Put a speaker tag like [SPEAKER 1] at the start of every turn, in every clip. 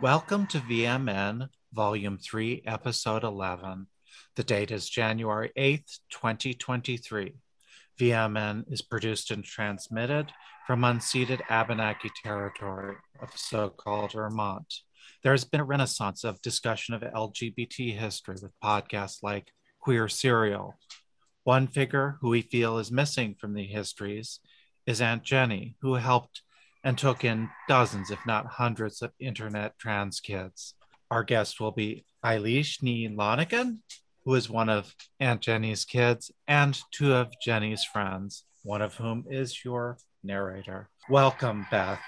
[SPEAKER 1] Welcome to VMN Volume 3, Episode 11. The date is January 8th, 2023. VMN is produced and transmitted from unceded Abenaki territory of so called Vermont. There has been a renaissance of discussion of LGBT history with podcasts like Queer Serial. One figure who we feel is missing from the histories is Aunt Jenny, who helped and took in dozens, if not hundreds, of internet trans kids. Our guest will be Eilish Lonigan, who is one of Aunt Jenny's kids and two of Jenny's friends, one of whom is your narrator. Welcome, Beth.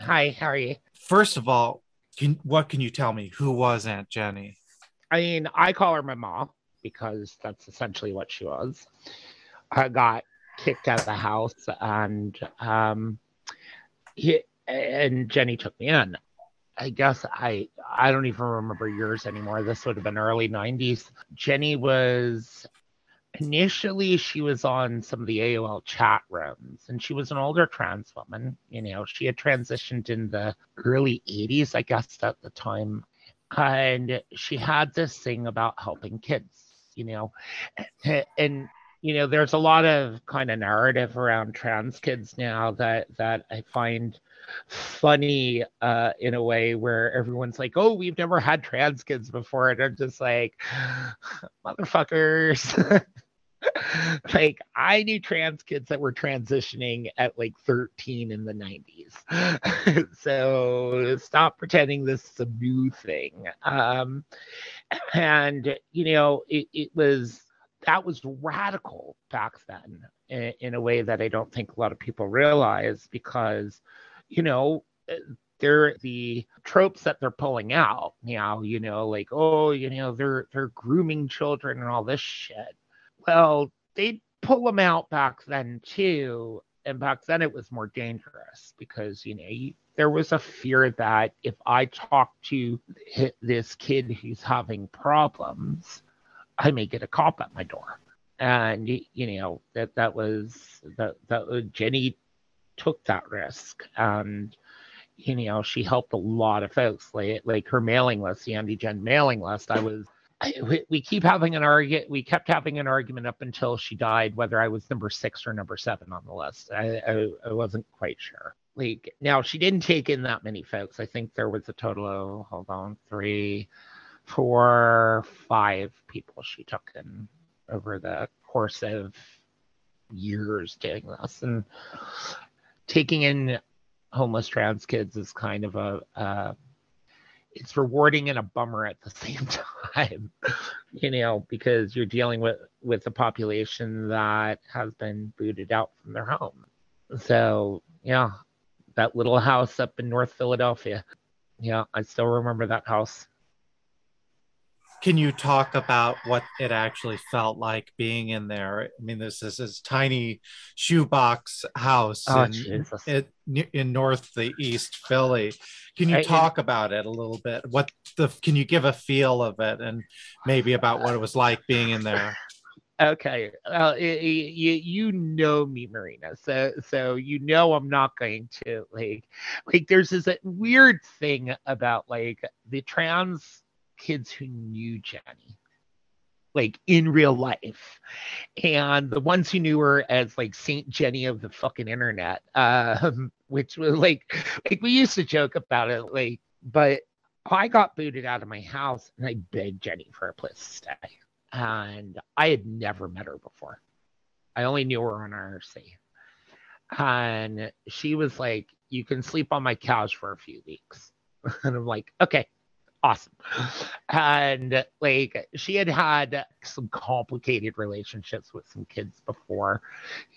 [SPEAKER 2] Hi, how are you?
[SPEAKER 1] First of all, can, what can you tell me? Who was Aunt Jenny?
[SPEAKER 2] I mean, I call her my mom because that's essentially what she was. I got kicked out of the house and um, he, and Jenny took me in. I guess I I don't even remember yours anymore. This would have been early 90s. Jenny was initially she was on some of the AOL chat rooms and she was an older trans woman. You know, she had transitioned in the early 80s, I guess at the time. And she had this thing about helping kids, you know. And you know, there's a lot of kind of narrative around trans kids now that that I find funny uh, in a way where everyone's like, "Oh, we've never had trans kids before," and I'm just like, "Motherfuckers." like I knew trans kids that were transitioning at like 13 in the 90s. so stop pretending this is a new thing. Um, and you know, it, it was that was radical back then in, in, a way that I don't think a lot of people realize because, you know, they're the tropes that they're pulling out now, you know, like, oh, you know, they're they're grooming children and all this shit. Well, they'd pull them out back then too. And back then it was more dangerous because, you know, you, there was a fear that if I talk to this kid who's having problems, I may get a cop at my door. And you know that that was that that Jenny took that risk, and you know she helped a lot of folks. Like like her mailing list, the Andy Jen mailing list. I was we, we keep having an argument. We kept having an argument up until she died, whether I was number six or number seven on the list. I, I, I wasn't quite sure. Like now, she didn't take in that many folks. I think there was a total of hold on three, for five people she took in over the course of years doing this. And taking in homeless trans kids is kind of a, uh, it's rewarding and a bummer at the same time, you know, because you're dealing with with a population that has been booted out from their home. So yeah, that little house up in North Philadelphia. Yeah, I still remember that house
[SPEAKER 1] can you talk about what it actually felt like being in there? I mean, this is this tiny shoebox house
[SPEAKER 2] oh,
[SPEAKER 1] in, it, in North the East Philly. Can you talk about it a little bit? What the can you give a feel of it and maybe about what it was like being in there?
[SPEAKER 2] Okay, uh, you you know me, Marina, so so you know I'm not going to like like there's this weird thing about like the trans kids who knew Jenny like in real life. And the ones who knew her as like saint jenny of the fucking internet um which was like like we used to joke about it like but i got booted out of my house and i begged jenny for a place to stay. And i had never met her before. I only knew her on IRC and she was like you can sleep on my couch for a few weeks. And i'm like okay awesome. And like she had had some complicated relationships with some kids before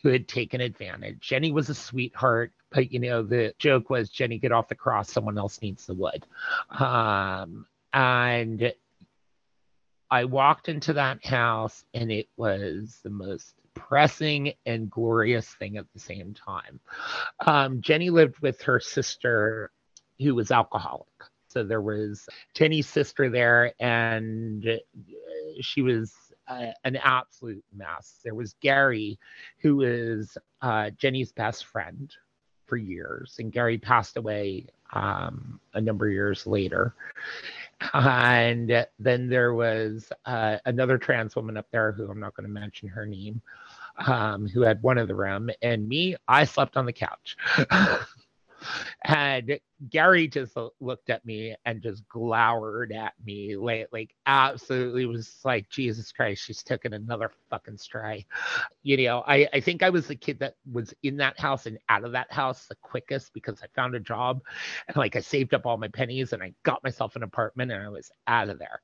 [SPEAKER 2] who had taken advantage. Jenny was a sweetheart, but you know, the joke was Jenny, get off the cross, someone else needs the wood. Um, and I walked into that house and it was the most depressing and glorious thing at the same time. Um, Jenny lived with her sister who was alcoholic so there was Jenny's sister there, and uh, she was uh, an absolute mess. There was Gary, who is uh, Jenny's best friend, for years, and Gary passed away um, a number of years later. And then there was uh, another trans woman up there who I'm not going to mention her name, um, who had one of the room, and me, I slept on the couch. and Gary just looked at me and just glowered at me, like, like absolutely was like, Jesus Christ, she's taking another fucking stray. You know, I, I think I was the kid that was in that house and out of that house the quickest because I found a job and like I saved up all my pennies and I got myself an apartment and I was out of there.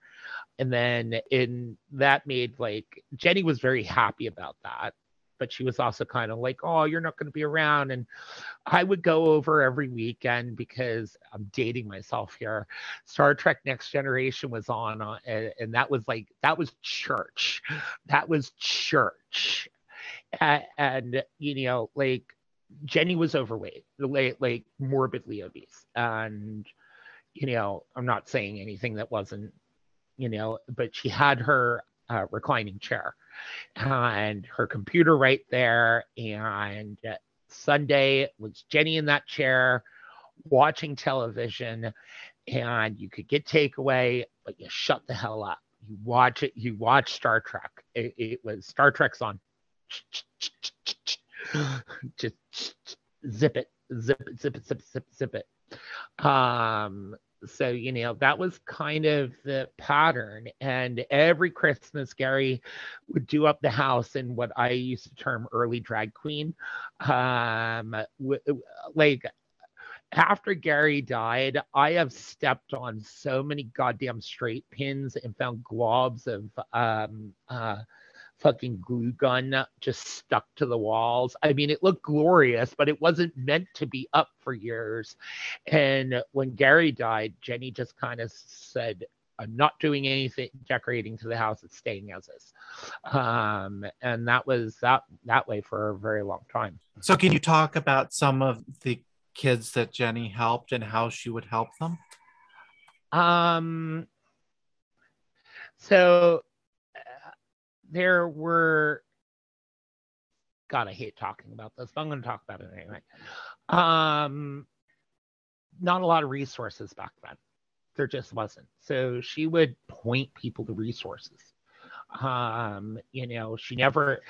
[SPEAKER 2] And then in that made like Jenny was very happy about that but she was also kind of like, "Oh, you're not going to be around." And I would go over every weekend because I'm dating myself here. Star Trek Next Generation was on, uh, and, and that was like that was church. That was church, and, and you know, like Jenny was overweight, like, like morbidly obese, and you know, I'm not saying anything that wasn't, you know, but she had her uh, reclining chair and her computer right there. And Sunday was Jenny in that chair watching television, and you could get takeaway, but you shut the hell up. You watch it, you watch Star Trek. It, it was Star Trek's on. Just zip it, zip it, zip it, zip it, zip it, zip it. Um, so you know that was kind of the pattern and every christmas gary would do up the house in what i used to term early drag queen. Um w- like after Gary died, I have stepped on so many goddamn straight pins and found globs of um, uh, fucking glue gun just stuck to the walls. I mean, it looked glorious, but it wasn't meant to be up for years. And when Gary died, Jenny just kind of said, I'm not doing anything decorating to the house. It's staying as is. Um, and that was that that way for a very long time.
[SPEAKER 1] So can you talk about some of the kids that Jenny helped and how she would help them?
[SPEAKER 2] Um so there were God, I hate talking about this, but I'm going to talk about it anyway. Um, not a lot of resources back then. There just wasn't. So she would point people to resources. Um, you know, she never,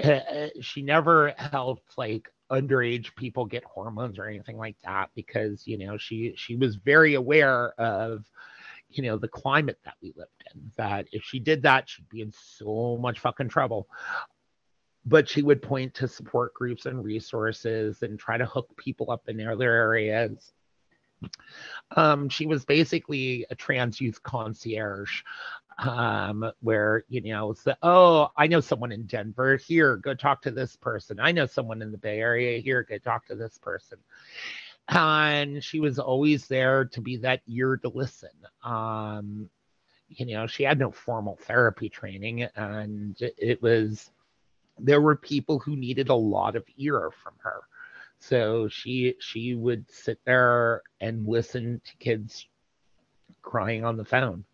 [SPEAKER 2] she never helped like underage people get hormones or anything like that because you know she she was very aware of you know the climate that we lived in that if she did that she'd be in so much fucking trouble. But she would point to support groups and resources and try to hook people up in other areas. Um, she was basically a trans youth concierge um, where you know so, oh i know someone in denver. Here go talk to this person. I know someone in the bay area. Here go talk to this person and she was always there to be that ear to listen. Um, you know, she had no formal therapy training, and it was there were people who needed a lot of ear from her. So she she would sit there and listen to kids crying on the phone.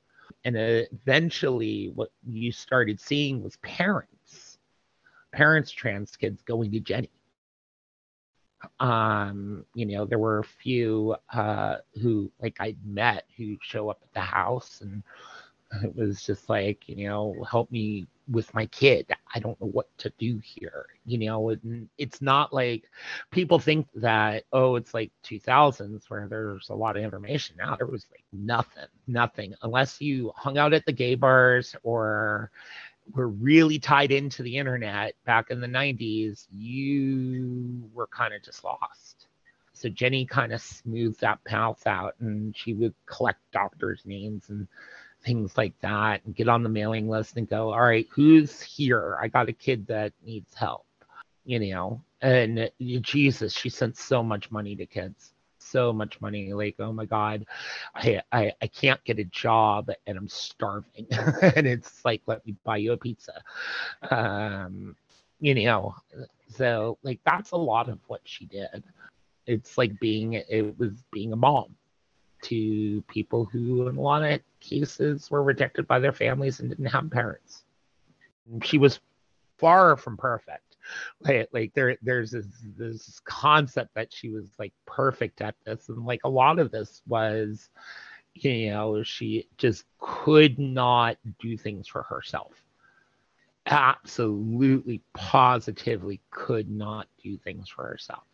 [SPEAKER 2] And eventually what you started seeing was parents, parents trans kids going to Jenny um you know there were a few uh who like i met who show up at the house and it was just like you know help me with my kid. I don't know what to do here you know and it's not like people think that oh it's like 2000s where there's a lot of information. Now there was like nothing nothing. Unless you hung out at the gay bars or were really tied into the internet back in the 90s, you were kind of just lost. So Jenny kind of smoothed that path out and she would collect doctors' names and things like that and get on the mailing list and go, all right, who's here? I got a kid that needs help, you know. And Jesus, she sent so much money to kids so much money. Like, oh my God, I, I, I can't get a job and I'm starving. and it's like, let me buy you a pizza. Um, you know, so like that's a lot of what she did. It's like being, it was being a mom to people who, in a lot of cases, were rejected by their families and didn't have parents. She was far from perfect like, like there there's this this concept that she was like perfect at this. And like a lot of this was you know she just could not do things for herself. Absolutely positively could not do things for herself.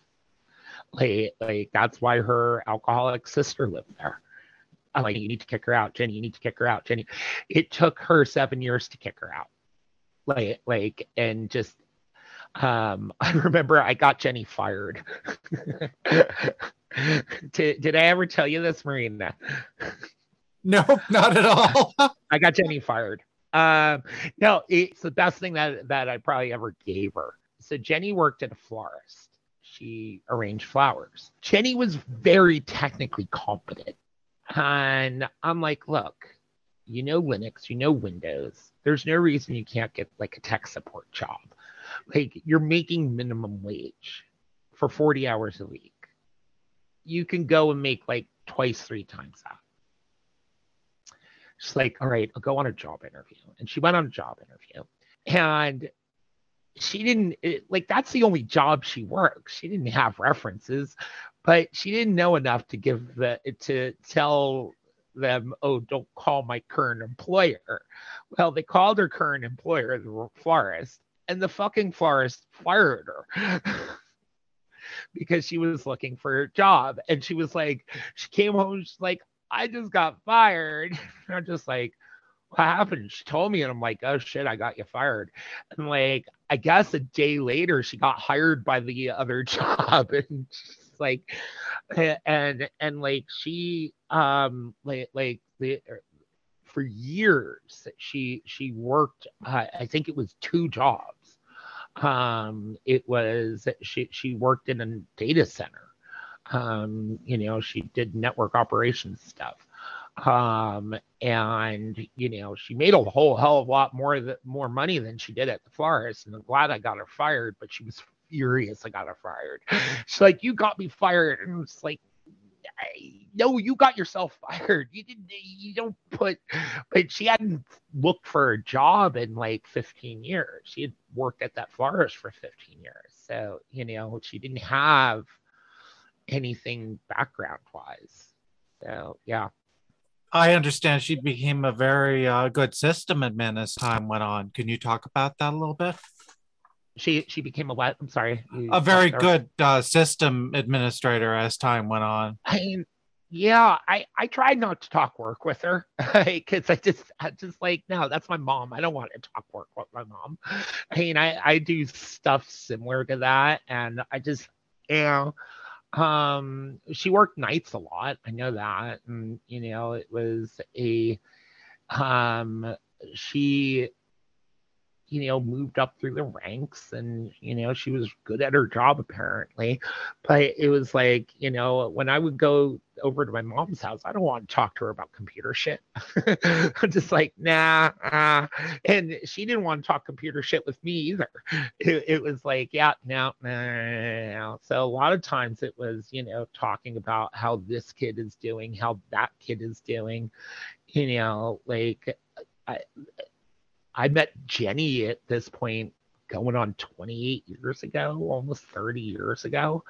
[SPEAKER 2] Like like that's why her alcoholic sister lived there. I'm like you need to kick her out jenny. You need to kick her out jenny. It took her seven years to kick her out. Like like and just um i remember i got jenny fired. Did, did i ever tell you this marina?
[SPEAKER 1] Nope not at all.
[SPEAKER 2] I got jenny fired. Um no it's the best thing that that i probably ever gave her. So jenny worked at a florist. She arranged flowers. Jenny was very technically competent. And i'm like look you know linux you know windows. There's no reason you can't get like a tech support job. Like you're making minimum wage for 40 hours a week. You can go and make like twice, three times that. She's like, all right, I'll go on a job interview. And she went on a job interview. And she didn't it, like that's the only job she works. She didn't have references, but she didn't know enough to give the to tell them, oh, don't call my current employer. Well, they called her current employer, the florist, and the fucking florist fired her. because she was looking for a job. And she was like, she came home, she's like, I just got fired. And I'm just like, what happened? She told me, and I'm like, oh shit, I got you fired. And like, I guess a day later, she got hired by the other job. And like and and like she um like like the er, for years she she worked uh, i think it was two jobs um it was she she worked in a data center um you know she did network operations stuff um and you know she made a whole hell of a lot more th- more money than she did at the florist and i'm glad i got her fired but she was furious I got her fired. She's like, you got me fired. And it's like, no, you got yourself fired. You didn't, you don't put, but she hadn't looked for a job in like 15 years. She had worked at that florist for 15 years. So, you know, she didn't have anything background wise. So, yeah.
[SPEAKER 1] I understand she became a very uh, good system admin as time went on. Can you talk about that a little bit?
[SPEAKER 2] She she became a what? I'm sorry.
[SPEAKER 1] A very good uh, system administrator as time went on.
[SPEAKER 2] I mean, yeah, I I tried not to talk work with her because I just I just like no, that's my mom. I don't want to talk work with my mom. I mean, I I do stuff similar to that, and I just you know. Um, she worked nights a lot. I know that, and you know, it was a um she you know, moved up through the ranks and, you know, she was good at her job apparently. But it was like, you know, when I would go over to my mom's house, I don't want to talk to her about computer shit. I'm just like, nah. Uh. And she didn't want to talk computer shit with me either. It, it was like, yeah, no, no, no, no. So a lot of times it was, you know, talking about how this kid is doing, how that kid is doing, you know, like, I, I met Jenny at this point going on 28 years ago, almost 30 years ago.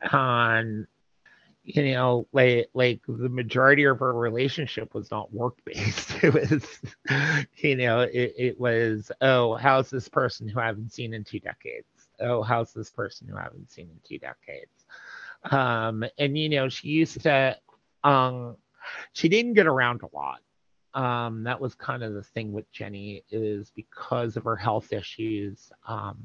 [SPEAKER 2] And you know, like like the majority of her relationship was not work based. It was, you know, it, it was, oh, how's this person who I haven't seen in two decades? Oh, how's this person who I haven't seen in two decades? Um, and you know, she used to um she didn't get around a lot um, that was kind of the thing with Jenny is because of her health issues. Um,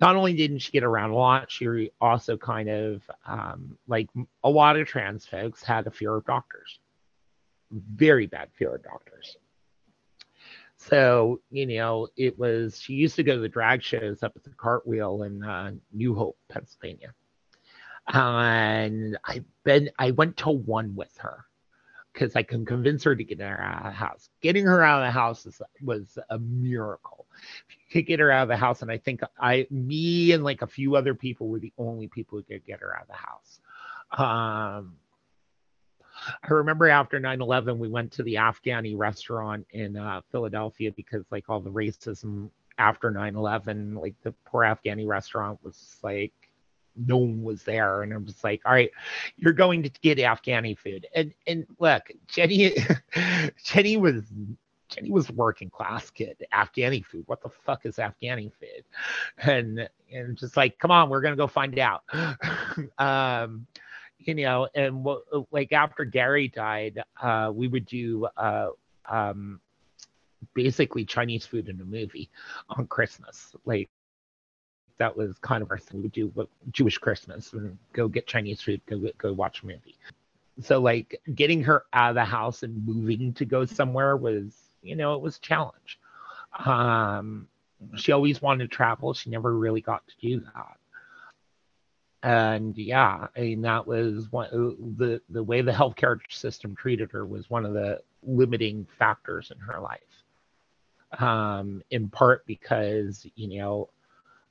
[SPEAKER 2] not only didn't she get around a lot, she also kind of, um, like a lot of trans folks, had a fear of doctors, very bad fear of doctors. So, you know, it was, she used to go to the drag shows up at the Cartwheel in uh, New Hope, Pennsylvania. And I've been, I went to one with her because I can convince her to get her out of the house. Getting her out of the house is, was a miracle. To get her out of the house, and I think I, me, and like a few other people were the only people who could get her out of the house. Um, I remember after 9/11, we went to the Afghani restaurant in uh, Philadelphia because like all the racism after 9-11 like the poor afghani restaurant was like no one was there and i'm just like all right you're going to get afghani food and and look jenny jenny was Jenny was working class kid, Afghani food. What the fuck is Afghani food? And and just like, come on, we're gonna go find out. um, you know, and what like after Gary died, uh, we would do uh, um, basically Chinese food in a movie on Christmas. Like that was kind of our thing. We do Jewish Christmas and go get Chinese food, go go watch a movie. So like getting her out of the house and moving to go somewhere was, you know, it was a challenge. Um, she always wanted to travel. She never really got to do that. And yeah, I mean that was one the the way the healthcare system treated her was one of the limiting factors in her life um, in part because you know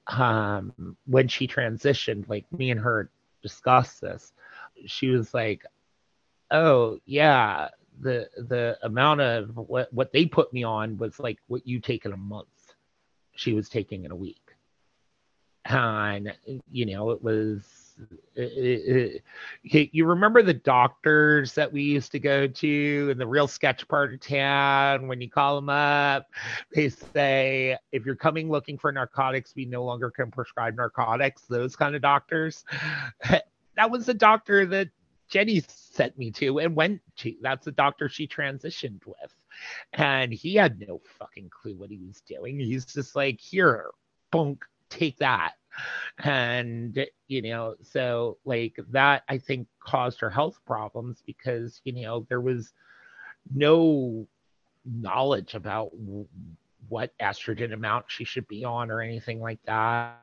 [SPEAKER 2] um, when she transitioned, like me and her discussed this, she was like, "Oh yeah, the the amount of what what they put me on was like what you take in a month. She was taking in a week, and you know it was Eh, eh, eh, it, it, you remember the doctors that we used to go to in the real sketch part of town when you call them up? They say if you're coming looking for narcotics we no longer can prescribe narcotics. Those kind of doctors. That was the doctor that jenny sent me to and went to. That's the doctor she transitioned with. And he had no fucking clue what he was doing. He's just like here bunk take that and you know so like that i think caused her health problems because you know there was no knowledge about what estrogen amount she should be on or anything like that.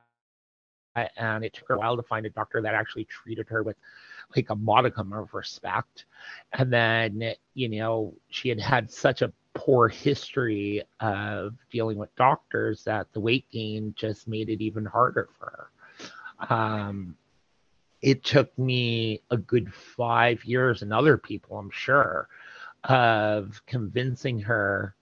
[SPEAKER 2] And it took her a while to find a doctor that actually treated her with like a modicum of respect and then you know she had had such a poor history of dealing with doctors that the weight gain just made it even harder for her. Um, it took me a good five years and other people, I'm sure, of convincing her.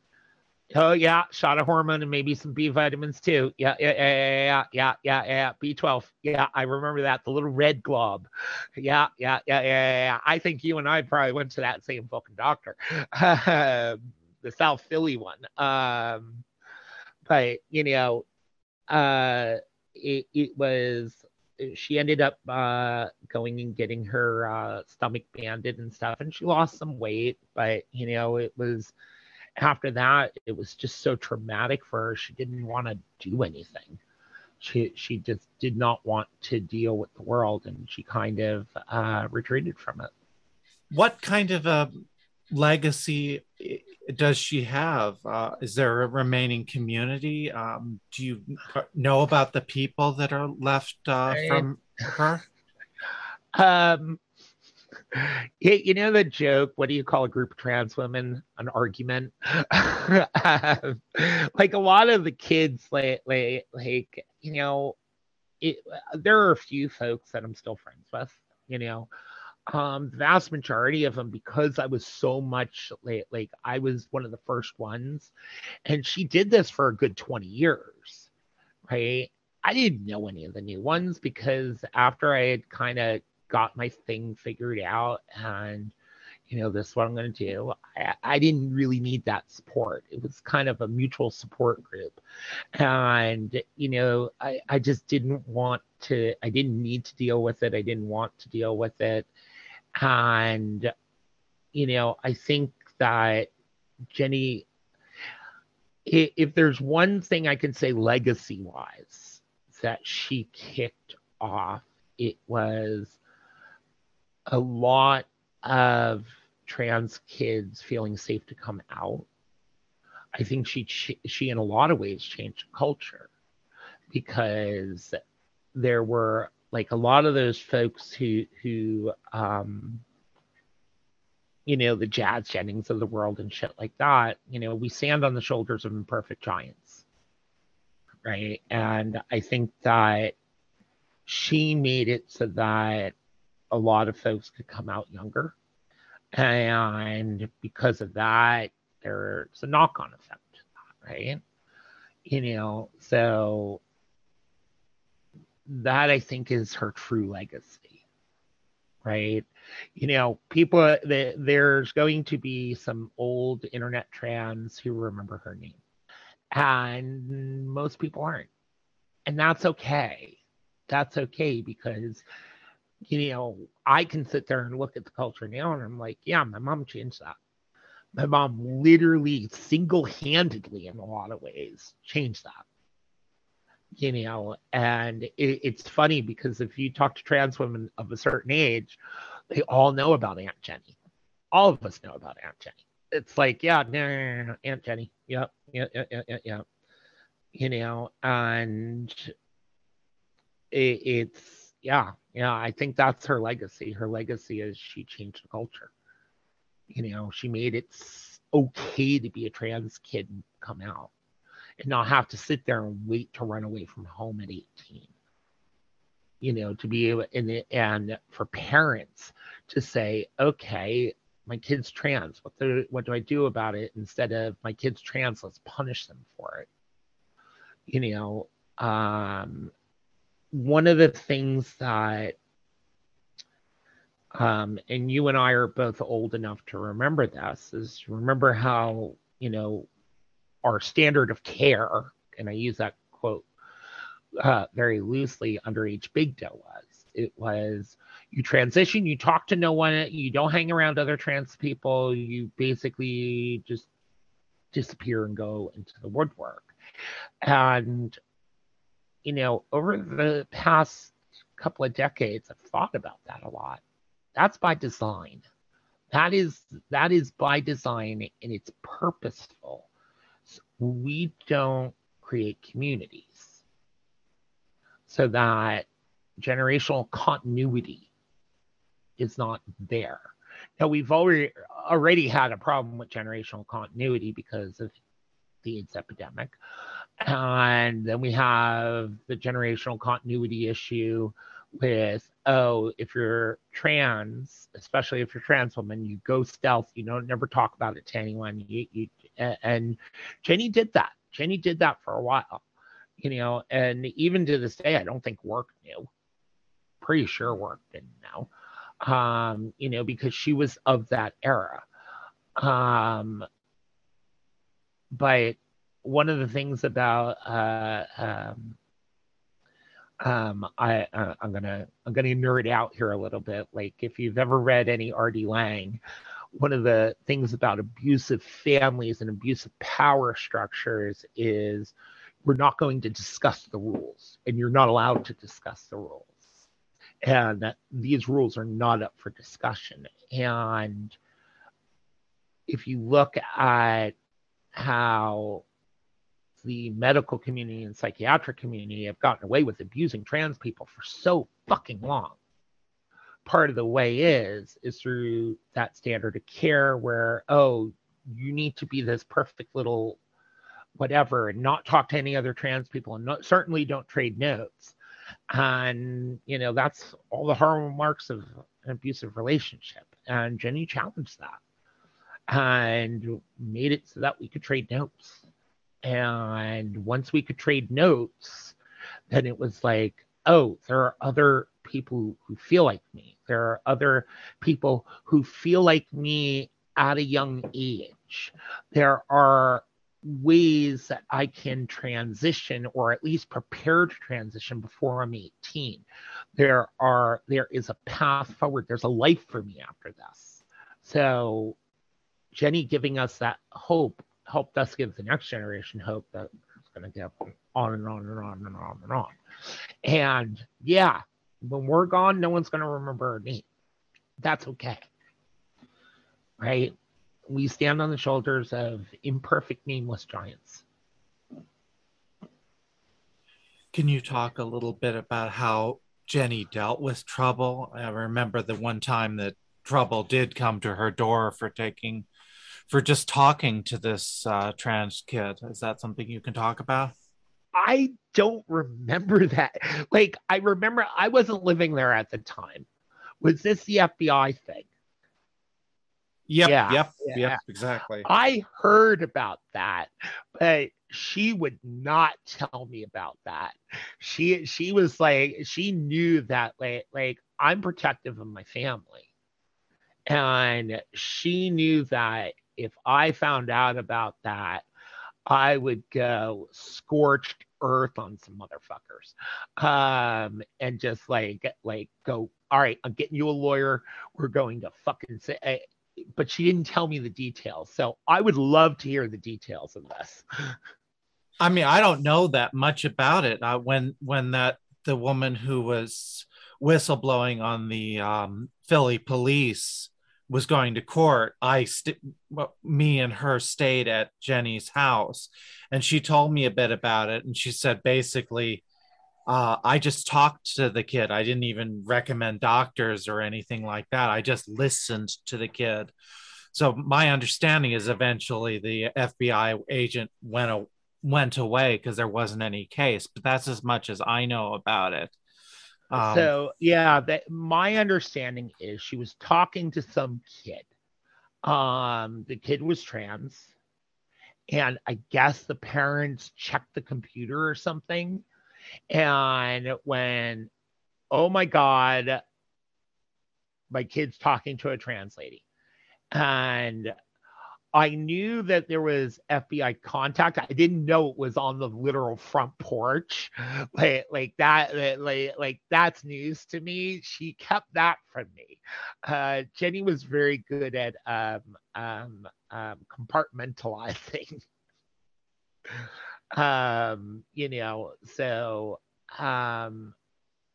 [SPEAKER 2] Oh yeah, shot of hormone and maybe some B vitamins too. Yeah, yeah, yeah, yeah, yeah, yeah, yeah. B12. Yeah, I remember that. The little red glob. Yeah, yeah, yeah, yeah, yeah. I think you and I probably went to that same fucking doctor. the South Philly one. Um, but you know, uh, it, it was she ended up uh, going and getting her uh, stomach banded and stuff, and she lost some weight. But you know, it was after that, it was just so traumatic for her. She didn't want to do anything. She she just did not want to deal with the world, and she kind of uh, retreated from it.
[SPEAKER 1] What kind of a legacy does she have? Uh, is there a remaining community? Um, do you know about the people that are left uh, from her?
[SPEAKER 2] Um, you know the joke. What do you call a group of trans women? An argument. like a lot of the kids, like, like, like you know, it, there are a few folks that I'm still friends with. You know, um the vast majority of them because i was so much like, like i was one of the first ones and she did this for a good 20 years right i didn't know any of the new ones because after i had kind of got my thing figured out and you know this is what i'm going to do. I, I didn't really need that support. It was kind of a mutual support group. And you know i i just didn't want to i didn't need to deal with it. I didn't want to deal with it. And, you know, I think that Jenny, if there's one thing I can say legacy wise that she kicked off, it was a lot of trans kids feeling safe to come out. I think she she in a lot of ways changed culture because there were like a lot of those folks who who um you know the Jazz Jennings of the world and shit like that you know we stand on the shoulders of imperfect giants right and i think that she made it so that a lot of folks could come out younger and because of that there's a knock-on effect right You know, so that I think is her true legacy, right? You know, people, the, there's going to be some old internet trans who remember her name, and most people aren't. And that's okay. That's okay because, you know, I can sit there and look at the culture now and I'm like, yeah, my mom changed that. My mom literally single handedly, in a lot of ways, changed that you know and it, it's funny because if you talk to trans women of a certain age they all know about aunt jenny all of us know about aunt jenny it's like yeah aunt jenny yep yeah yeah yeah yeah, yeah. you know and it, it's yeah yeah i think that's her legacy. Her legacy is she changed the culture. You know she made it okay to be a trans kid and come out and not have to sit there and wait to run away from home at 18 you know to be able and, and for parents to say okay my kid's trans. What do, what do i do about it? instead of my kid's trans let's punish them for it. You know um, one of the things that um, and you and i are both old enough to remember this is remember how you know our standard of care, and I use that quote uh, very loosely, under HBIGDA was. It was you transition, you talk to no one, you don't hang around other trans people, you basically just disappear and go into the woodwork. And, you know, over the past couple of decades, I've thought about that a lot. That's by design. That is that is by design and it's purposeful we don't create communities so that generational continuity is not there. Now we've already already had a problem with generational continuity because of the AIDS epidemic. And then we have the generational continuity issue with oh, if you're trans, especially if you're trans woman, you go stealth, you don't never talk about it to anyone. You, you and Jenny did that. Jenny did that for a while, you know, and even to this day, I don't think work knew. Pretty sure work didn't know, um, you know, because she was of that era. Um, but one of the things about uh, um, um, I uh, I'm gonna I'm gonna nerd out here a little bit. Like if you've ever read any R.D. Laing, one of the things about abusive families and abusive power structures is we're not going to discuss the rules, and you're not allowed to discuss the rules, and these rules are not up for discussion. And if you look at how the medical community and psychiatric community have gotten away with abusing trans people for so fucking long. Part of the way is is through that standard of care where oh you need to be this perfect little whatever and not talk to any other trans people and not, certainly don't trade notes. And you know that's all the hallmarks of an abusive relationship. And jenny challenged that and made it so that we could trade notes and once we could trade notes, then it was like, oh, there are other people who feel like me. There are other people who feel like me at a young age. There are ways that I can transition or at least prepare to transition before I'm 18. There are there is a path forward. There's a life for me after this. So Jenny giving us that hope helped us give the next generation hope that it's going to get on and on and on and on and on. And yeah, when we're gone, no one's going to remember our name. That's okay. Right? We stand on the shoulders of imperfect, nameless giants.
[SPEAKER 1] Can you talk a little bit about how Jenny dealt with trouble? I remember the one time that trouble did come to her door for taking for just talking to this uh, trans kid. Is that something you can talk about?
[SPEAKER 2] I don't remember that. Like, I remember I wasn't living there at the time. Was this the FBI thing?
[SPEAKER 1] Yep, yeah, yep, yeah. yep, exactly.
[SPEAKER 2] I heard about that, but she would not tell me about that. She she was like she knew that like like I'm protective of my family. And she knew that if I found out about that, I would go scorched earth on some motherfuckers. Um, and just like like go, all right, I'm getting you a lawyer. We're going to fucking say eh, but she didn't tell me the details. So I would love to hear the details of this.
[SPEAKER 1] I mean, I don't know that much about it. Uh, when when that the woman who was whistleblowing on the um, Philly police was going to court, I st- me and her stayed at Jenny's house, and she told me a bit about it. And she said basically, uh, I just talked to the kid. I didn't even recommend doctors or anything like that. I just listened to the kid. So my understanding is eventually the FBI agent went went away because there wasn't any case. But that's as much as I know about it.
[SPEAKER 2] Um, so yeah, that my understanding is she was talking to some kid. Um, the kid was trans, and I guess the parents checked the computer or something. And when, oh my god, my kid's talking to a trans lady, and I knew that there was FBI contact. I didn't know it was on the literal front porch. Like, like that, like, like that's news to me. She kept that from me. Uh, Jenny was very good at um, um, um, compartmentalizing. um, you know, so um,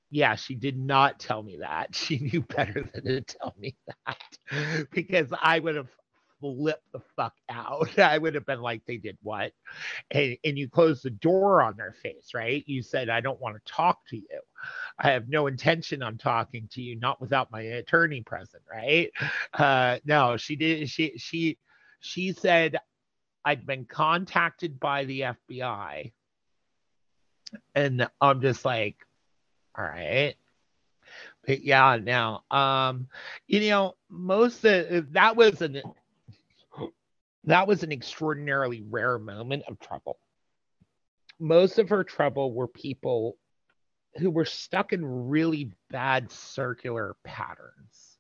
[SPEAKER 2] yeah, she did not tell me that. She knew better than to tell me that because I would have flip the fuck out. I would have been like, they did what? And, and you closed the door on their face, right? You said, I don't want to talk to you. I have no intention on talking to you, not without my attorney present, right? Uh, no, she did. She, she, she said, I'd been contacted by the FBI. And I'm just like, all right but yeah now um you know most of that was an that was an extraordinarily rare moment of trouble. Most of her trouble were people who were stuck in really bad circular patterns.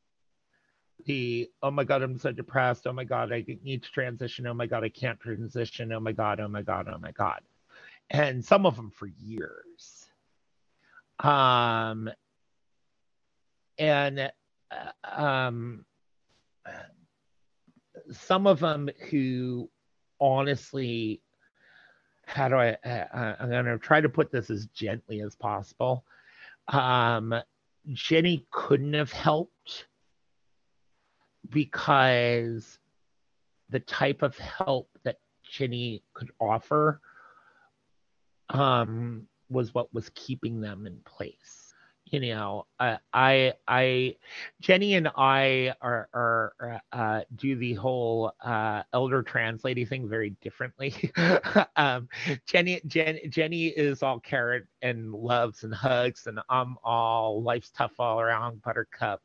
[SPEAKER 2] The, oh my God, I'm so depressed. Oh my God, I need to transition. Oh my God, I can't transition. Oh my God, oh my God, oh my God. And some of them for years. Um, and uh, um, some of them who honestly how do I, uh, I'm going to try to put this as gently as possible. Um, Jenny couldn't have helped because the type of help that Jenny could offer um, was what was keeping them in place you know, uh, I, I, Jenny and I are, are uh, do the whole uh, elder translating thing very differently. um, Jenny, Jen, Jenny is all carrot and loves and hugs, and I'm all life's tough all around, buttercup.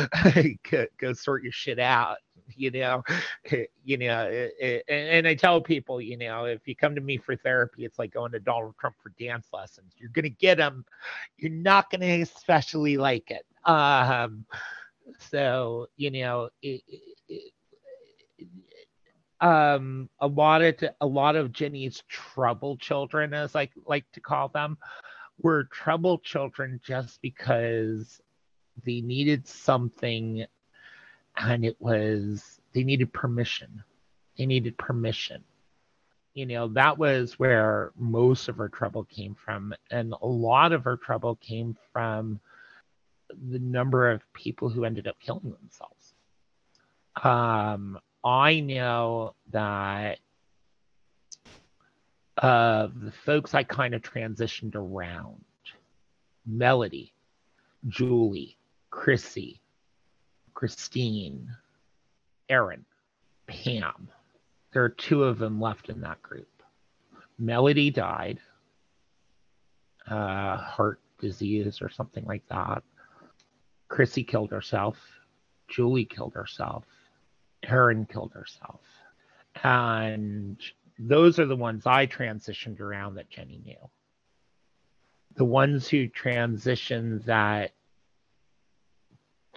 [SPEAKER 2] go, go sort your shit out you know you know it, it, and i tell people you know if you come to me for therapy it's like going to donald trump for dance lessons. You're to get them you're not to especially like it. Um so you know it, um a lot of a lot of jenny's trouble children as i like to call them were trouble children just because they needed something and it was they needed permission. They needed permission. You know, that was where most of her trouble came from. And a lot of her trouble came from the number of people who ended up killing themselves. Um, I know that uh, the folks I kind of transitioned around Melody, Julie, Chrissy, Christine, Erin, Pam. There are two of them left in that group. Melody died, uh, heart disease or something like that. Chrissy killed herself. Julie killed herself. Erin killed herself. And those are the ones I transitioned around that Jenny knew. The ones who transitioned that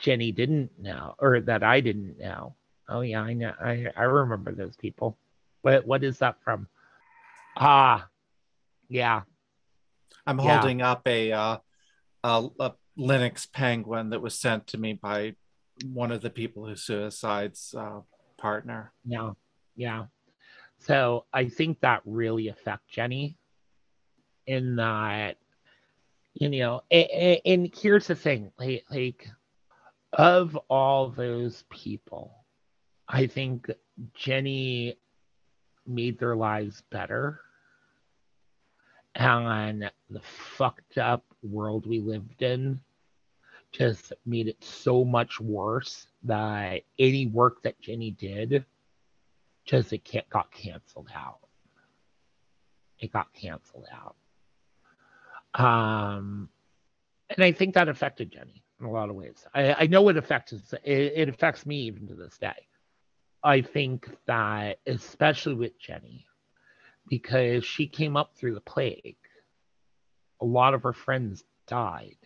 [SPEAKER 2] Jenny didn't know or that I didn't know. Oh yeah, I know. I, I remember those people. What what is that from? Ah, yeah.
[SPEAKER 1] I'm
[SPEAKER 2] Yeah.
[SPEAKER 1] holding up a, uh, a a Linux penguin that was sent to me by one of the people who suicides uh, partner.
[SPEAKER 2] Yeah, yeah. So I think that really affect Jenny in that, you know, a- a- and, here's the thing, like, like of all those people, I think Jenny made their lives better. And the fucked up world we lived in just made it so much worse that any work that Jenny did just it can't, got canceled out. It got canceled out. Um, and I think that affected Jenny in a lot of ways. I, I know it affects it, it affects me even to this day. I think that especially with Jenny, because she came up through the plague, a lot of her friends died,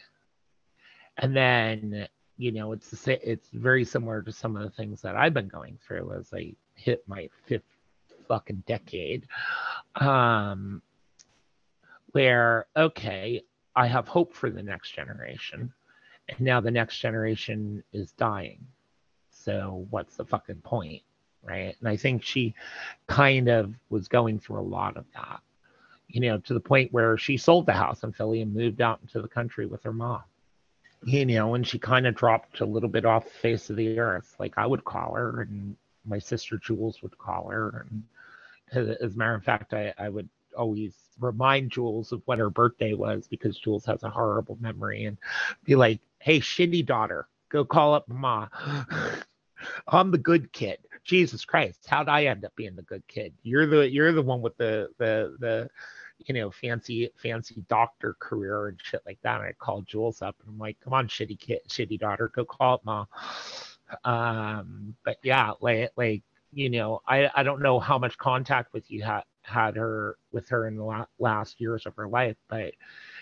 [SPEAKER 2] and then you know it's it's very similar to some of the things that I've been going through as I hit my fifth fucking decade. Um, where okay, I have hope for the next generation, and now the next generation is dying. So what's the fucking point, right? And I think she kind of was going through a lot of that, you know, to the point where she sold the house in Philly and moved out into the country with her mom you know, and she kind of dropped a little bit off the face of the earth. Like I would call her, and my sister Jules would call her, and as, a matter of fact, I, I would always remind Jules of what her birthday was because Jules has a horrible memory, and be like, "Hey, shitty daughter, go call up ma. I'm the good kid. Jesus Christ, how'd I end up being the good kid? You're the you're the one with the the the." you know, fancy fancy doctor career and shit like that. And I called Jules up and I'm like, come on, shitty kid, shitty daughter, go call up mom. Um, but yeah, like like you know, I I don't know how much contact with you had had her with her in the la- last years of her life, but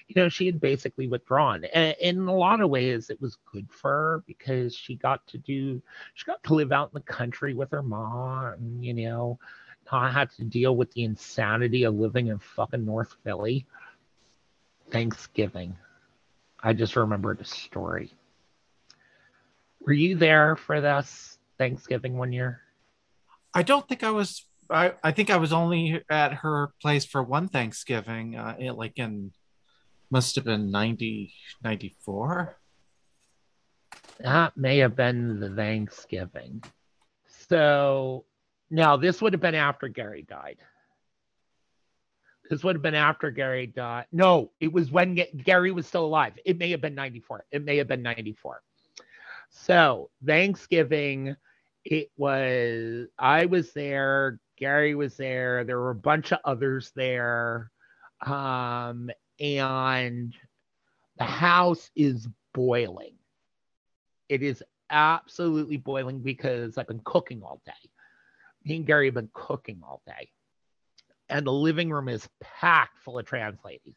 [SPEAKER 2] you know, she had basically withdrawn. And in a lot of ways, it was good for her because she got to do, she got to live out in the country with her mom, you know, not had to deal with the insanity of living in fucking North Philly. Thanksgiving. I just remembered a story. Were you there for this Thanksgiving one year?
[SPEAKER 1] I don't think I was. I, I think I was only at her place for one Thanksgiving, uh, like in must have been 90, 94.
[SPEAKER 2] That may have been the Thanksgiving. So now this would have been after Gary died. This would have been after Gary died. No, it was when Gary was still alive. It may have been 94. It may have been 94. So Thanksgiving, it was, I was there. Gary was there. There were a bunch of others there. Um, and the house is boiling. It is absolutely boiling because I've been cooking all day. Me and Gary have been cooking all day. And the living room is packed full of trans ladies.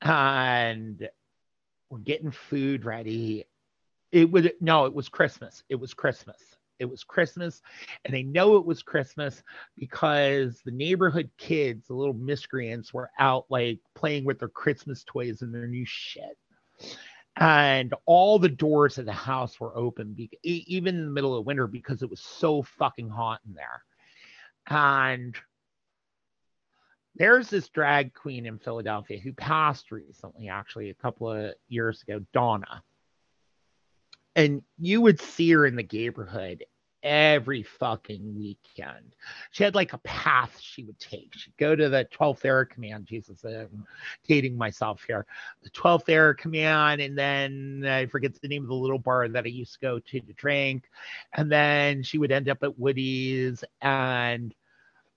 [SPEAKER 2] And we're getting food ready. It would no, it was Christmas. It was Christmas. It was Christmas. And I know it was Christmas because the neighborhood kids, the little miscreants, were out like playing with their Christmas toys and their new shit and all the doors of the house were open be- even in the middle of winter because it was so fucking hot in there and there's this drag queen in philadelphia who passed recently actually a couple of years ago donna and you would see her in the neighborhood every fucking weekend. She had like a path she would take. She'd go to the 12th Air Command. Jesus, I'm dating myself here. The 12th Air Command, and then I forget the name of the little bar that I used to go to to drink. And then she would end up at Woody's. And,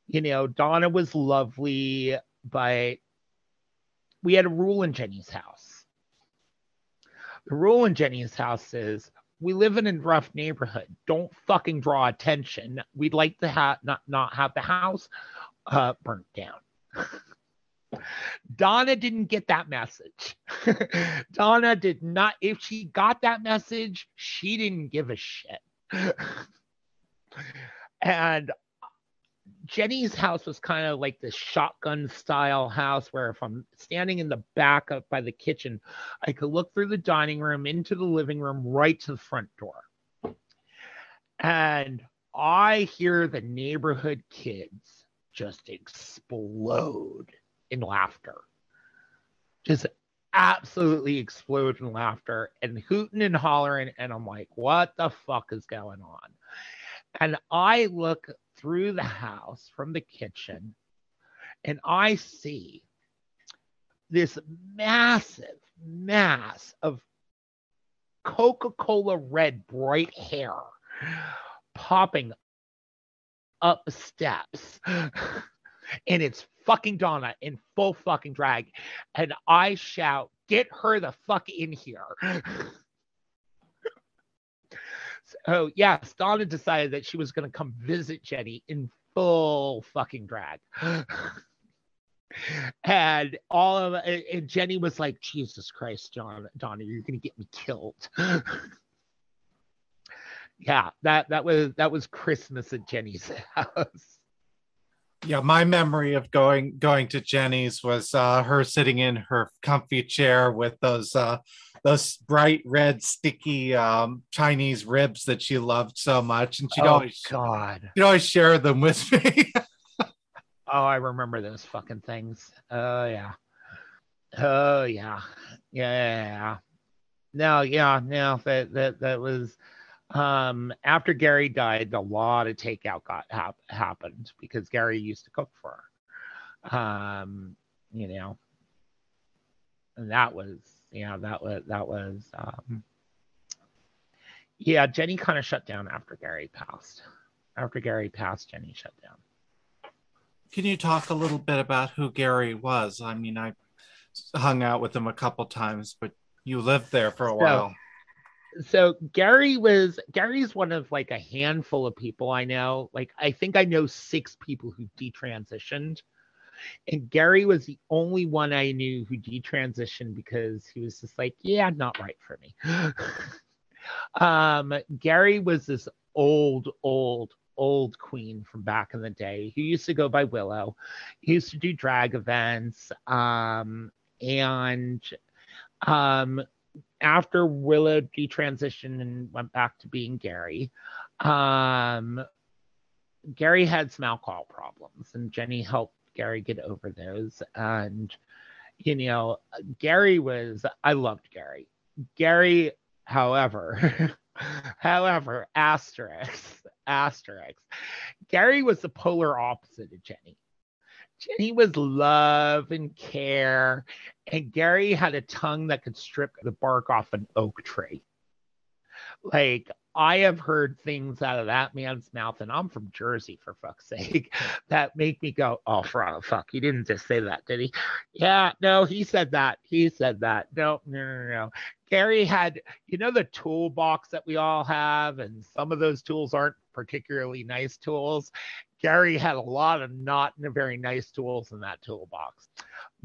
[SPEAKER 2] you know, Donna was lovely, but we had a rule in Jenny's house. The rule in Jenny's house is we live in a rough neighborhood. Don't fucking draw attention. We'd like to have not not have the house uh, burnt down. Donna didn't get that message. Donna did not. If she got that message, she didn't give a shit. and Jenny's house was kind of like this shotgun style house where if I'm standing in the back up by the kitchen, I could look through the dining room into the living room right to the front door. And I hear the neighborhood kids just explode in laughter. Just absolutely explode in laughter and hooting and hollering. And I'm like, what the fuck is going on? And I look through the house from the kitchen and I see this massive mass of Coca Cola red bright hair popping up steps. and it's fucking Donna in full fucking drag. And I shout, Get her the fuck in here. so, yes, Donna decided that she was going to come visit Jenny in full fucking drag. and all of and Jenny was like, Jesus Christ, John, Donna, you're gonna get me killed. yeah, that that was that was Christmas at Jenny's house
[SPEAKER 1] yeah my memory of going going to jenny's was uh her sitting in her comfy chair with those uh those bright red sticky um chinese ribs that she loved so much and she'd
[SPEAKER 2] oh,
[SPEAKER 1] always
[SPEAKER 2] god.
[SPEAKER 1] she'd always share them with me.
[SPEAKER 2] Oh i remember those fucking things. Oh yeah. Oh yeah. Yeah no yeah no that that that was um, after Gary died, a lot of takeout got hap- happened because Gary used to cook for her. Um, you know, and that was yeah, that was that was um, yeah. Jenny kind of shut down after Gary passed. After Gary passed, Jenny shut down.
[SPEAKER 1] Can you talk a little bit about who Gary was? I mean, I hung out with him a couple times, but you lived there for a so, while
[SPEAKER 2] so Gary was Gary's one of like a handful of people I know. Like I think I know six people who detransitioned. And Gary was the only one I knew who detransitioned because he was just like, yeah, not right for me. um, Gary was this old, old, old queen from back in the day who used to go by Willow. He used to do drag events. Um, and um, after Willow detransitioned and went back to being Gary, um, Gary had some alcohol problems, and Jenny helped Gary get over those. And you know, Gary was I loved Gary. Gary, however, however, asterisk, asterisk, Gary was the polar opposite of Jenny. Jenny was love and care, and Gary had a tongue that could strip the bark off an oak tree. Like, I have heard things out of that man's mouth, and I'm from Jersey for fuck's sake, that make me go, oh, fuck, he didn't just say that, did he? Yeah, no, he said that. He said that. No, no, no, no. Gary had, you know, the toolbox that we all have, and some of those tools aren't particularly nice tools. Gary had a lot of not very nice tools in that toolbox.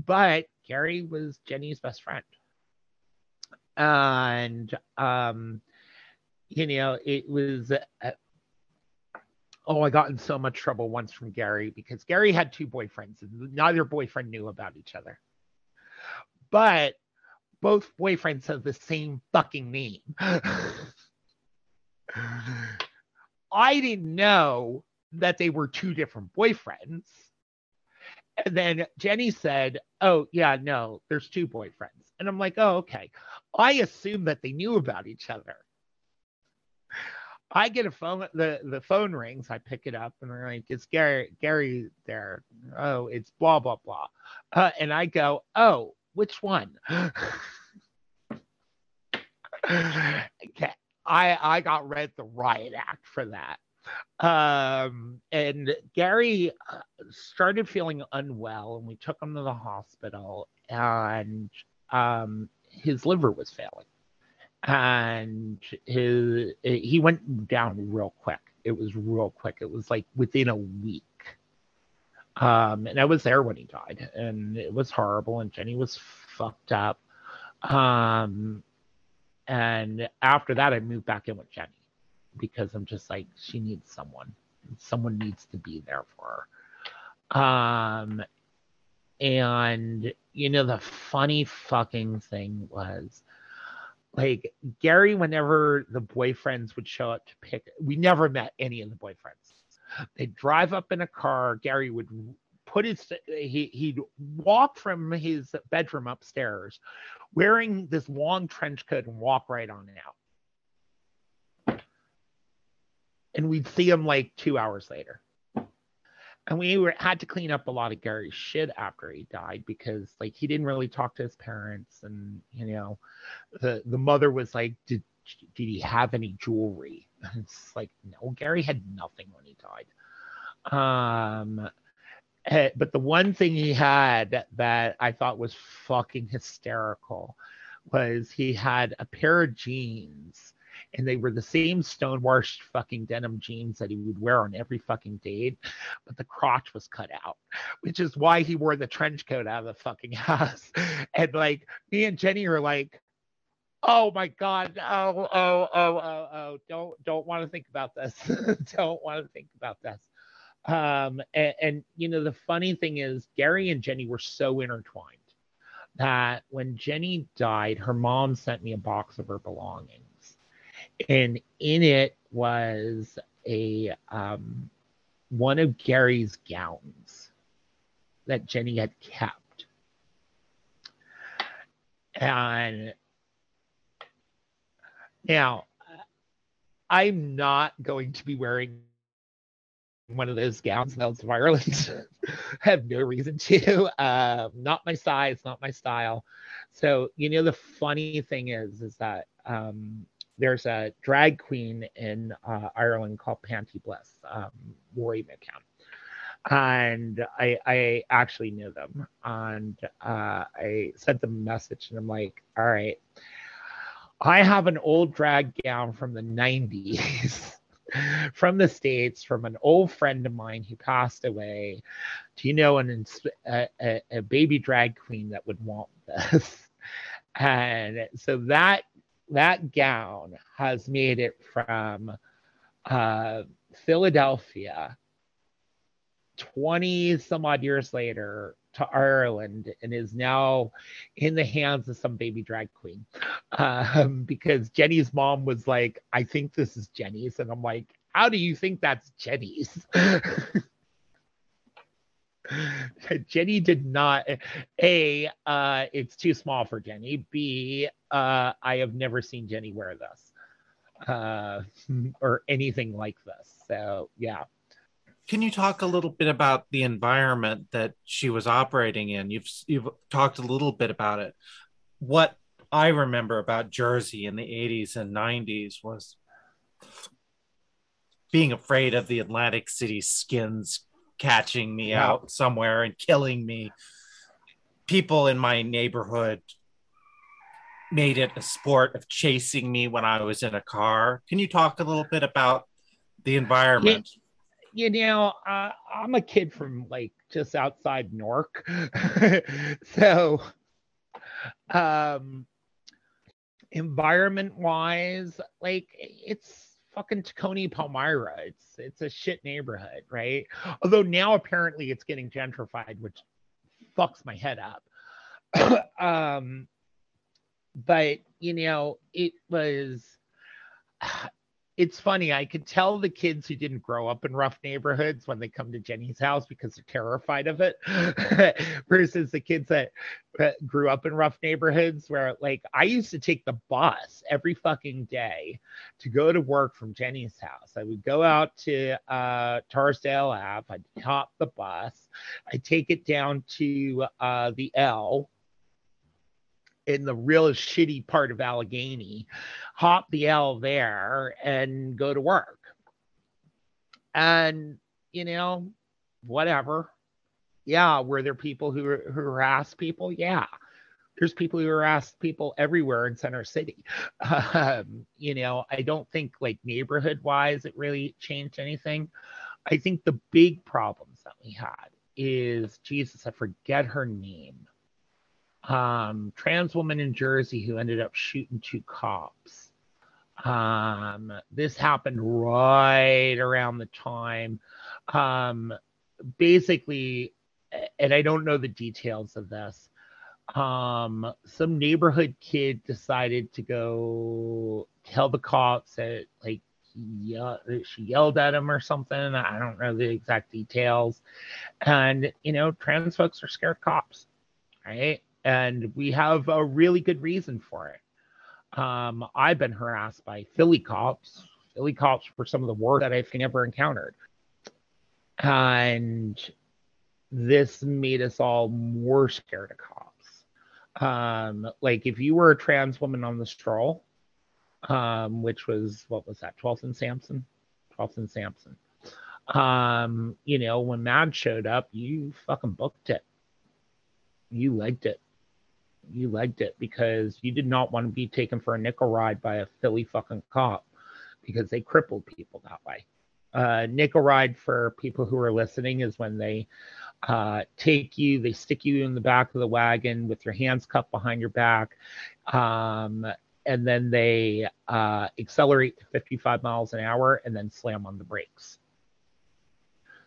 [SPEAKER 2] But Gary was Jenny's best friend. And, um, you know, it was, uh, oh, I got in so much trouble once from Gary because Gary had two boyfriends and neither boyfriend knew about each other. But both boyfriends have the same fucking name. I didn't know that they were two different boyfriends. And then Jenny said, Oh, yeah, no, there's two boyfriends. And I'm like, Oh, okay. I assumed that they knew about each other. I get a phone, the, the phone rings, I pick it up, and they're like, It's Gary, Gary there. Oh, it's blah, blah, blah. Uh, and I go, Oh, which one? okay. I I got read the riot act for that. Um, and Gary uh, started feeling unwell, and we took him to the hospital, and um, his liver was failing. and his he went down real quick. It was real quick. It was like within a week. Um, and I was there when he died, and it was horrible. And Jenny was fucked up. Um, and after that, I moved back in with Jenny because I'm just like she needs someone. Someone needs to be there for her. Um, and you know the funny fucking thing was like Gary, whenever the boyfriends would show up to pick, we never met any of the boyfriends. They'd drive up in a car. Gary would put his he he'd walk from his bedroom upstairs wearing this long trench coat and walk right on out. And we'd see him like two hours later. And we were had to clean up a lot of Gary's shit after he died because like he didn't really talk to his parents. And you know the the mother was like did did he have any jewelry? And it's like no Gary had nothing when he died. Um Eh, but the one thing he had that I thought was fucking hysterical was he had a pair of jeans and they were the same stonewashed fucking denim jeans that he would wear on every fucking date, but the crotch was cut out, which is why he wore the trench coat out of the fucking house. And like me and Jenny are like, oh my god, oh oh oh oh oh, don't don't want to think about this, don't want to think about this. Um, and, and you know the funny thing is, Gary and Jenny were so intertwined that when Jenny died, her mom sent me a box of her belongings. And in it was a um, one of Gary's gowns that Jenny had kept, and now I'm not going to be wearing one of those gowns Elves of Ireland. I have no reason to. Uh, not my size, not my style. So you know the funny thing is, is that um, there's a drag queen in uh, Ireland called Panti Bliss, um, Rory McCann. And I, I actually knew them. And uh, I sent them a message and I'm like, all right, I have an old drag gown from the 90s. from the states from an old friend of mine who passed away. Do you know an a, a, baby drag queen that would want this? And so that that gown has made it from uh, Philadelphia 20 some odd years later to Ireland and is now in the hands of some baby drag queen. Um, because Jenny's mom was like, I think this is Jenny's. And I'm like, how do you think that's Jenny's? Jenny did not. A, uh, it's too small for Jenny. B, uh, I have never seen Jenny wear this uh, or anything like this. So yeah.
[SPEAKER 1] Can you talk a little bit about the environment that she was operating in? You've you've talked a little bit about it. What I remember about Jersey in the 80s and 90s was being afraid of the Atlantic City skins catching me yeah. out somewhere and killing me. People in my neighborhood made it a sport of chasing me when I was in a car. Can you talk a little bit about the environment?
[SPEAKER 2] You, know, uh, I'm a kid from like just outside Newark. so, um, environment wise, like it's fucking Tacony Palmyra. It's it's a shit neighborhood, right? Although now apparently it's getting gentrified, which fucks my head up. um, but you know, it was it's funny. I could tell the kids who didn't grow up in rough neighborhoods when they come to Jenny's house because they're terrified of it, versus the kids that grew up in rough neighborhoods where, like, I used to take the bus every fucking day to go to work from Jenny's house. I would go out to uh, Torresdale Ave, I'd hop the bus, I'd take it down to uh, the L, in the real shitty part of Allegheny, hop the L there and go to work. And, you know, whatever. Yeah. Were there people who, who harassed people? Yeah. there's people who harass people everywhere in Center City. Um, you know, I don't think like neighborhood wise it really changed anything. I think the big problems that we had is Jesus, I forget her name. Um, trans woman in Jersey who ended up shooting two cops. Um, this happened right around the time. Um, basically, and I don't know the details of this. Um, some neighborhood kid decided to go tell the cops that like yeah, she yelled at him or something. I don't know the exact details. And you know, trans folks are scared cops, right? And we have a really good reason for it. Um, I've been harassed by Philly cops. Philly cops were some of the worst that I've ever encountered. And this made us all more scared of cops. Um, like if you were a trans woman on the stroll, um, which was what was that, 12th and Sansom? 12th and Sansom. Um, you know, when Mad showed up, you fucking booked it. You liked it you liked it because you did not want to be taken for a nickel ride by a Philly fucking cop because they crippled people that way. Uh, nickel ride for people who are listening is when they uh, take you, they stick you in the back of the wagon with your hands cupped behind your back, um, and then they uh, accelerate to 55 miles an hour and then slam on the brakes.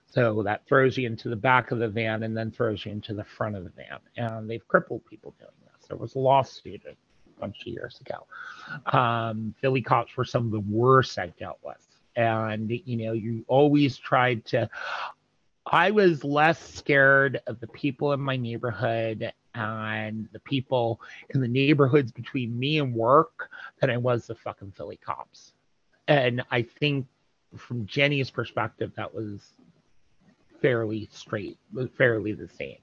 [SPEAKER 2] So that throws you into the back of the van and then throws you into the front of the van. And they've crippled people doing there was a lawsuit a bunch of years ago. Um, Philly cops were some of the worst I dealt with. And, you know, you always tried to. I was less scared of the people in my neighborhood and the people in the neighborhoods between me and work than I was the fucking Philly cops. And I think from Jenny's perspective, that was fairly straight, fairly the same.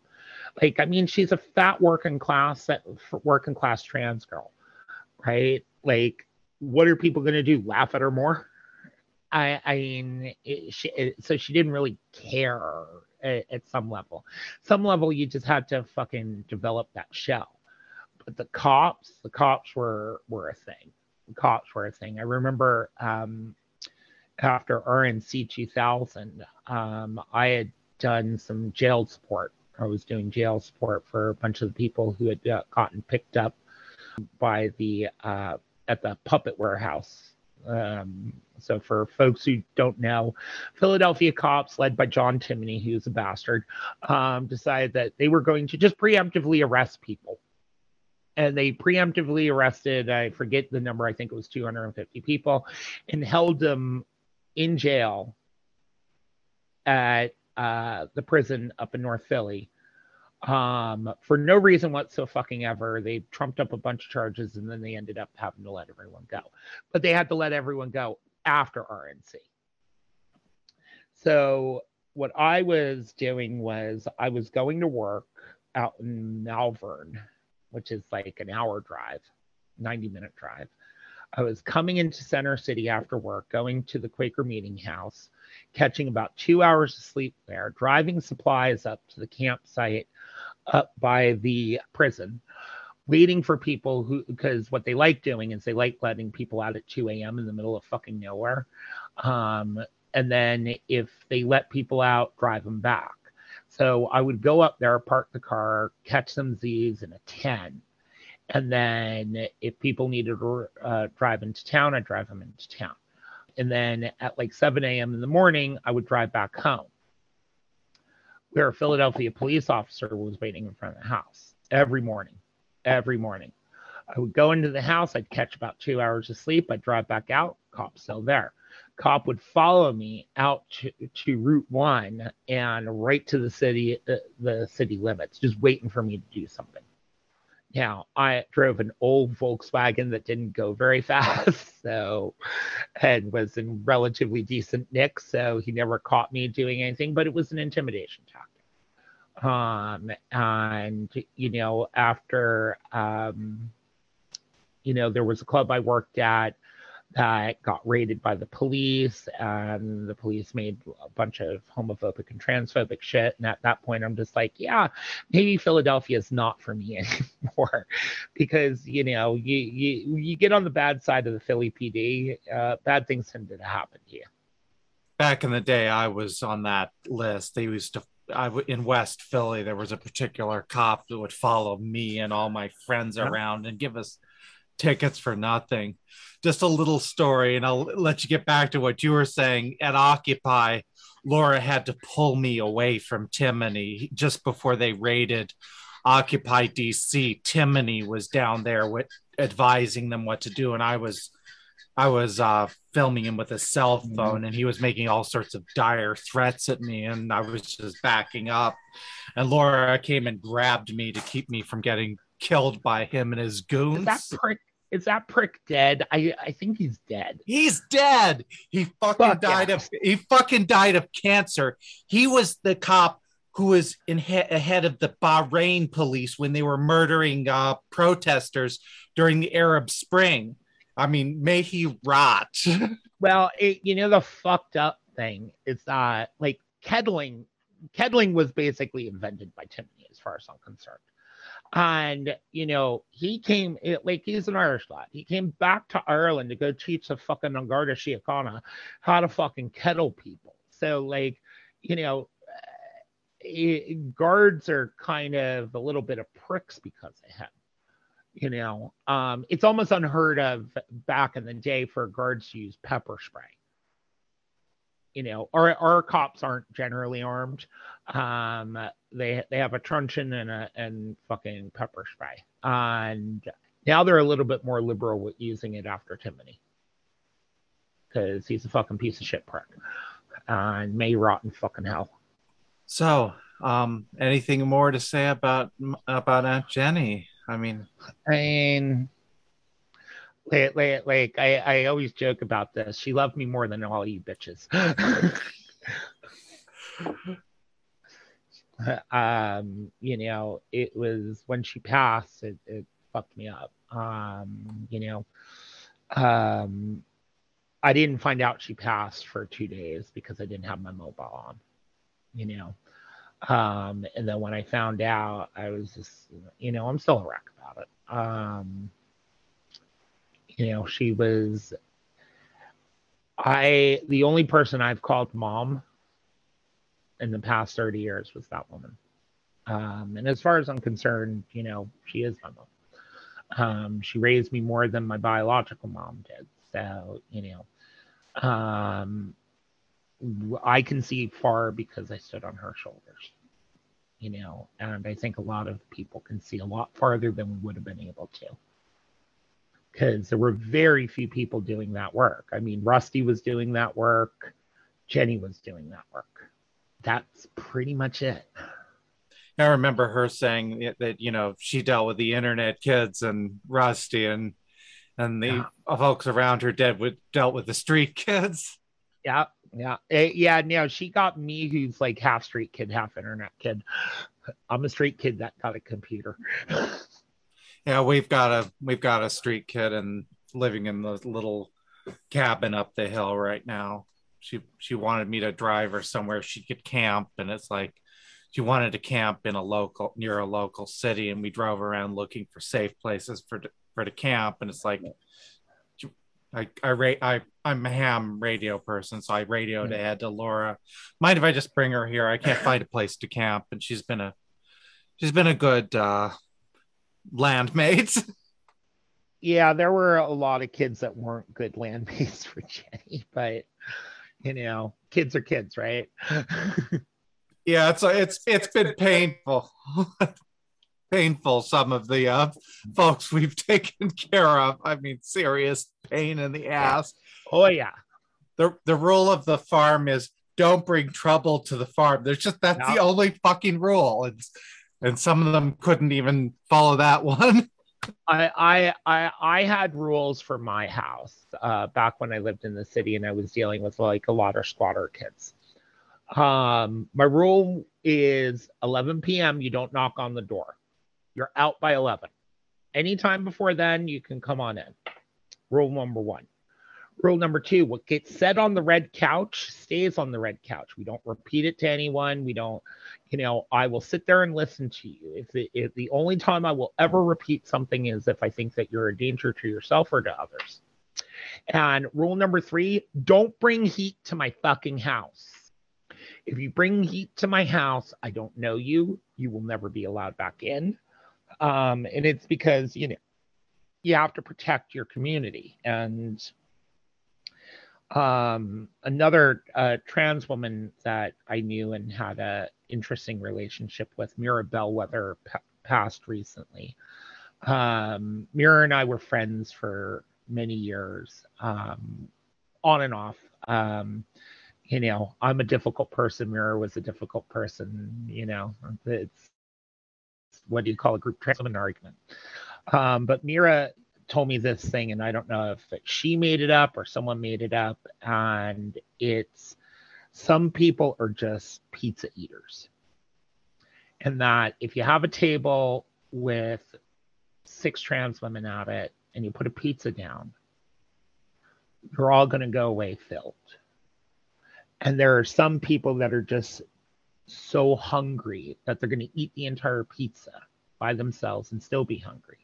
[SPEAKER 2] Like, I mean, she's a fat working class, working class trans girl, right? Like, what are people going to do? Laugh at her more? I, I mean, it, she, it, so she didn't really care at, at, some level. Some level, you just had to fucking develop that shell. But the cops, the cops were were a thing. The cops were a thing. I remember um, after RNC 2000, um, I had done some jail support I was doing jail support for a bunch of the people who had uh, gotten picked up by the uh, at the puppet warehouse. Um, so for folks who don't know, Philadelphia cops, led by John Timoney, who's a bastard, um, decided that they were going to just preemptively arrest people. And they preemptively arrested, I forget the number, I think it was 250 people, and held them in jail at uh, the prison up in North Philly um, for no reason whatsoever ever. They trumped up a bunch of charges and then they ended up having to let everyone go. But they had to let everyone go after RNC. So what I was doing was I was going to work out in Malvern, which is like an hour drive, 90 minute drive. I was coming into Center City after work, going to the Quaker Meeting House, catching about two hours of sleep there, driving supplies up to the campsite up by the prison, waiting for people who, because what they like doing is they like letting people out at 2 a.m. in the middle of fucking nowhere. Um, and then if they let people out, drive them back. So I would go up there, park the car, catch some Z's in a 10 and then if people needed to uh, drive into town, I'd drive them into town. And then at like 7 a.m. in the morning, I would drive back home. Where a Philadelphia police officer was waiting in front of the house every morning, every morning. I would go into the house, I'd catch about two hours of sleep, I'd drive back out, cop still there. Cop would follow me out to, to Route One and right to the city, uh, the city limits, just waiting for me to do something. Now, I drove an old Volkswagen that didn't go very fast, so and was in relatively decent nick, so he never caught me doing anything, but it was an intimidation tactic. Um, and you know, after um, you know, there was a club I worked at that got raided by the police and the police made a bunch of homophobic and transphobic shit. And at that point i'm just like yeah maybe philadelphia is not for me anymore. Because you know you you, you get on the bad side of the philly pd uh, bad things tend to happen to you
[SPEAKER 1] back in the day i was on that list. They used to I w- in West Philly, there was a particular cop that would follow me and all my friends around and give us tickets for nothing. Just a little story, and I'll let you get back to what you were saying. At Occupy, Laura had to pull me away from Timoney just before they raided Occupy DC. Timoney was down there with advising them what to do, and I was I was uh, filming him with a cell mm-hmm. phone, and he was making all sorts of dire threats at me, and I was just backing up. And Laura came and grabbed me to keep me from getting killed by him and his goons.
[SPEAKER 2] Is that prick? Is that prick dead? I I think he's dead.
[SPEAKER 1] He's dead. He fucking Fuck died yeah. of he fucking died of cancer. He was the cop who was in he- ahead of the Bahrain police when they were murdering uh, protesters during the Arab Spring. I mean, may he rot.
[SPEAKER 2] well, it, you know the fucked up thing is that like kettling, kettling was basically invented by Timoney, as far as I'm concerned. And you know, he came like he's an Irish lad. He came back to Ireland to go teach the fucking An Garda Síochána how to fucking kettle people. So like, you know, it, guards are kind of a little bit of pricks because of him. You know, um, it's almost unheard of back in the day for guards to use pepper spray you know, our our cops aren't generally armed. Um, they they have a truncheon and a and fucking pepper spray, and now they're a little bit more liberal with using it after Timoney, because he's a fucking piece of shit prick, and may rot in fucking hell.
[SPEAKER 1] So, um, anything more to say about about Aunt Jenny? I mean,
[SPEAKER 2] I mean, like, like, like I, I always joke about this. She loved me more than all you bitches. um, you know, it was when she passed, it, it fucked me up. Um, you know, um, I didn't find out she passed for two days because I didn't have my mobile on, you know. Um, and then when I found out, I was just, you know, I'm still a wreck about it. Um, you know, she was I the only person I've called mom in the past 30 years was that woman. Um, and as far as I'm concerned, you know, she is my mom. Um, she raised me more than my biological mom did. So, you know, um, I can see far because I stood on her shoulders, you know, and I think a lot of people can see a lot farther than we would have been able to because there were very few people doing that work. I mean, Rusty was doing that work, Jenny was doing that work. That's pretty much it.
[SPEAKER 1] I remember her saying that you know she dealt with the internet kids and Rusty and and the yeah. folks around her dead with dealt with the street kids.
[SPEAKER 2] Yeah, yeah, uh, yeah. No, she got me, who's like half street kid, half internet kid. I'm a street kid that got a computer.
[SPEAKER 1] yeah, we've got a we've got a street kid and living in the little cabin up the hill right now. She she wanted me to drive her somewhere she could camp, and it's like she wanted to camp in a local near a local city, and we drove around looking for safe places for for the camp, and it's like. I I rate I I'm a ham radio person, so I radioed yeah. ahead to Laura. Mind if I just bring her here? I can't find a place to camp, and she's been a she's been a good uh, landmates.
[SPEAKER 2] Yeah, there were a lot of kids that weren't good landmates for Jenny, but you know, kids are kids, right?
[SPEAKER 1] yeah, it's it's it's been painful. painful some of the uh, folks we've taken care of. I mean, serious pain in the ass.
[SPEAKER 2] Oh yeah.
[SPEAKER 1] The the rule of the farm is don't bring trouble to the farm. There's just that's no. the only fucking rule. It's and some of them couldn't even follow that one.
[SPEAKER 2] I, I I had rules for my house uh, back when I lived in the city and I was dealing with like a lot of squatter kids. Um, my rule is 11 p.m. You don't knock on the door. You're out by 11. Anytime before then, you can come on in. Rule number one. Rule number two what gets said on the red couch stays on the red couch. We don't repeat it to anyone. We don't, you know, I will sit there and listen to you. If, the if the only time I will ever repeat something is if I think that you're a danger to yourself or to others. And rule number three don't bring heat to my fucking house. If you bring heat to my house, I don't know you. You will never be allowed back in. Um, and it's because, you know, you have to protect your community. And um, another uh, trans woman that I knew and had a interesting relationship with, Mira Bellwether, p- passed recently. Um, Mira and I were friends for many years, um, on and off. Um, you know, I'm a difficult person. Mira was a difficult person. You know, it's what do you call a group trans woman argument? Um, but Mira told me this thing, and I don't know if she made it up or someone made it up. And it's some people are just pizza eaters. And that if you have a table with six trans women at it and you put a pizza down, you're all going to go away filled. And there are some people that are just so hungry that they're going to eat the entire pizza by themselves and still be hungry.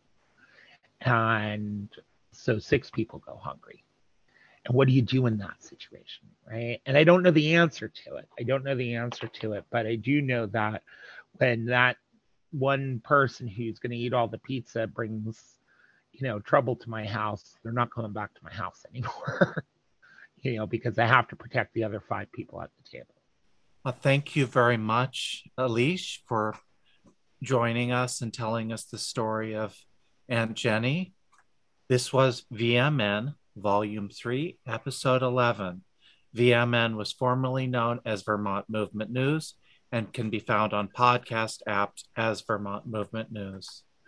[SPEAKER 2] And so six people go hungry. And what do you do in that situation? Right. And I don't know the answer to it. I don't know the answer to it, but I do know that when that one person who's going to eat all the pizza brings, you know, trouble to my house, they're not coming back to my house anymore, you know, because I have to protect the other five people at the table.
[SPEAKER 1] Well, thank you very much, Alish, for joining us and telling us the story of Aunt Jenny. This was VMN, Volume 3, Episode 11. VMN was formerly known as Vermont Movement News and can be found on podcast apps as Vermont Movement News.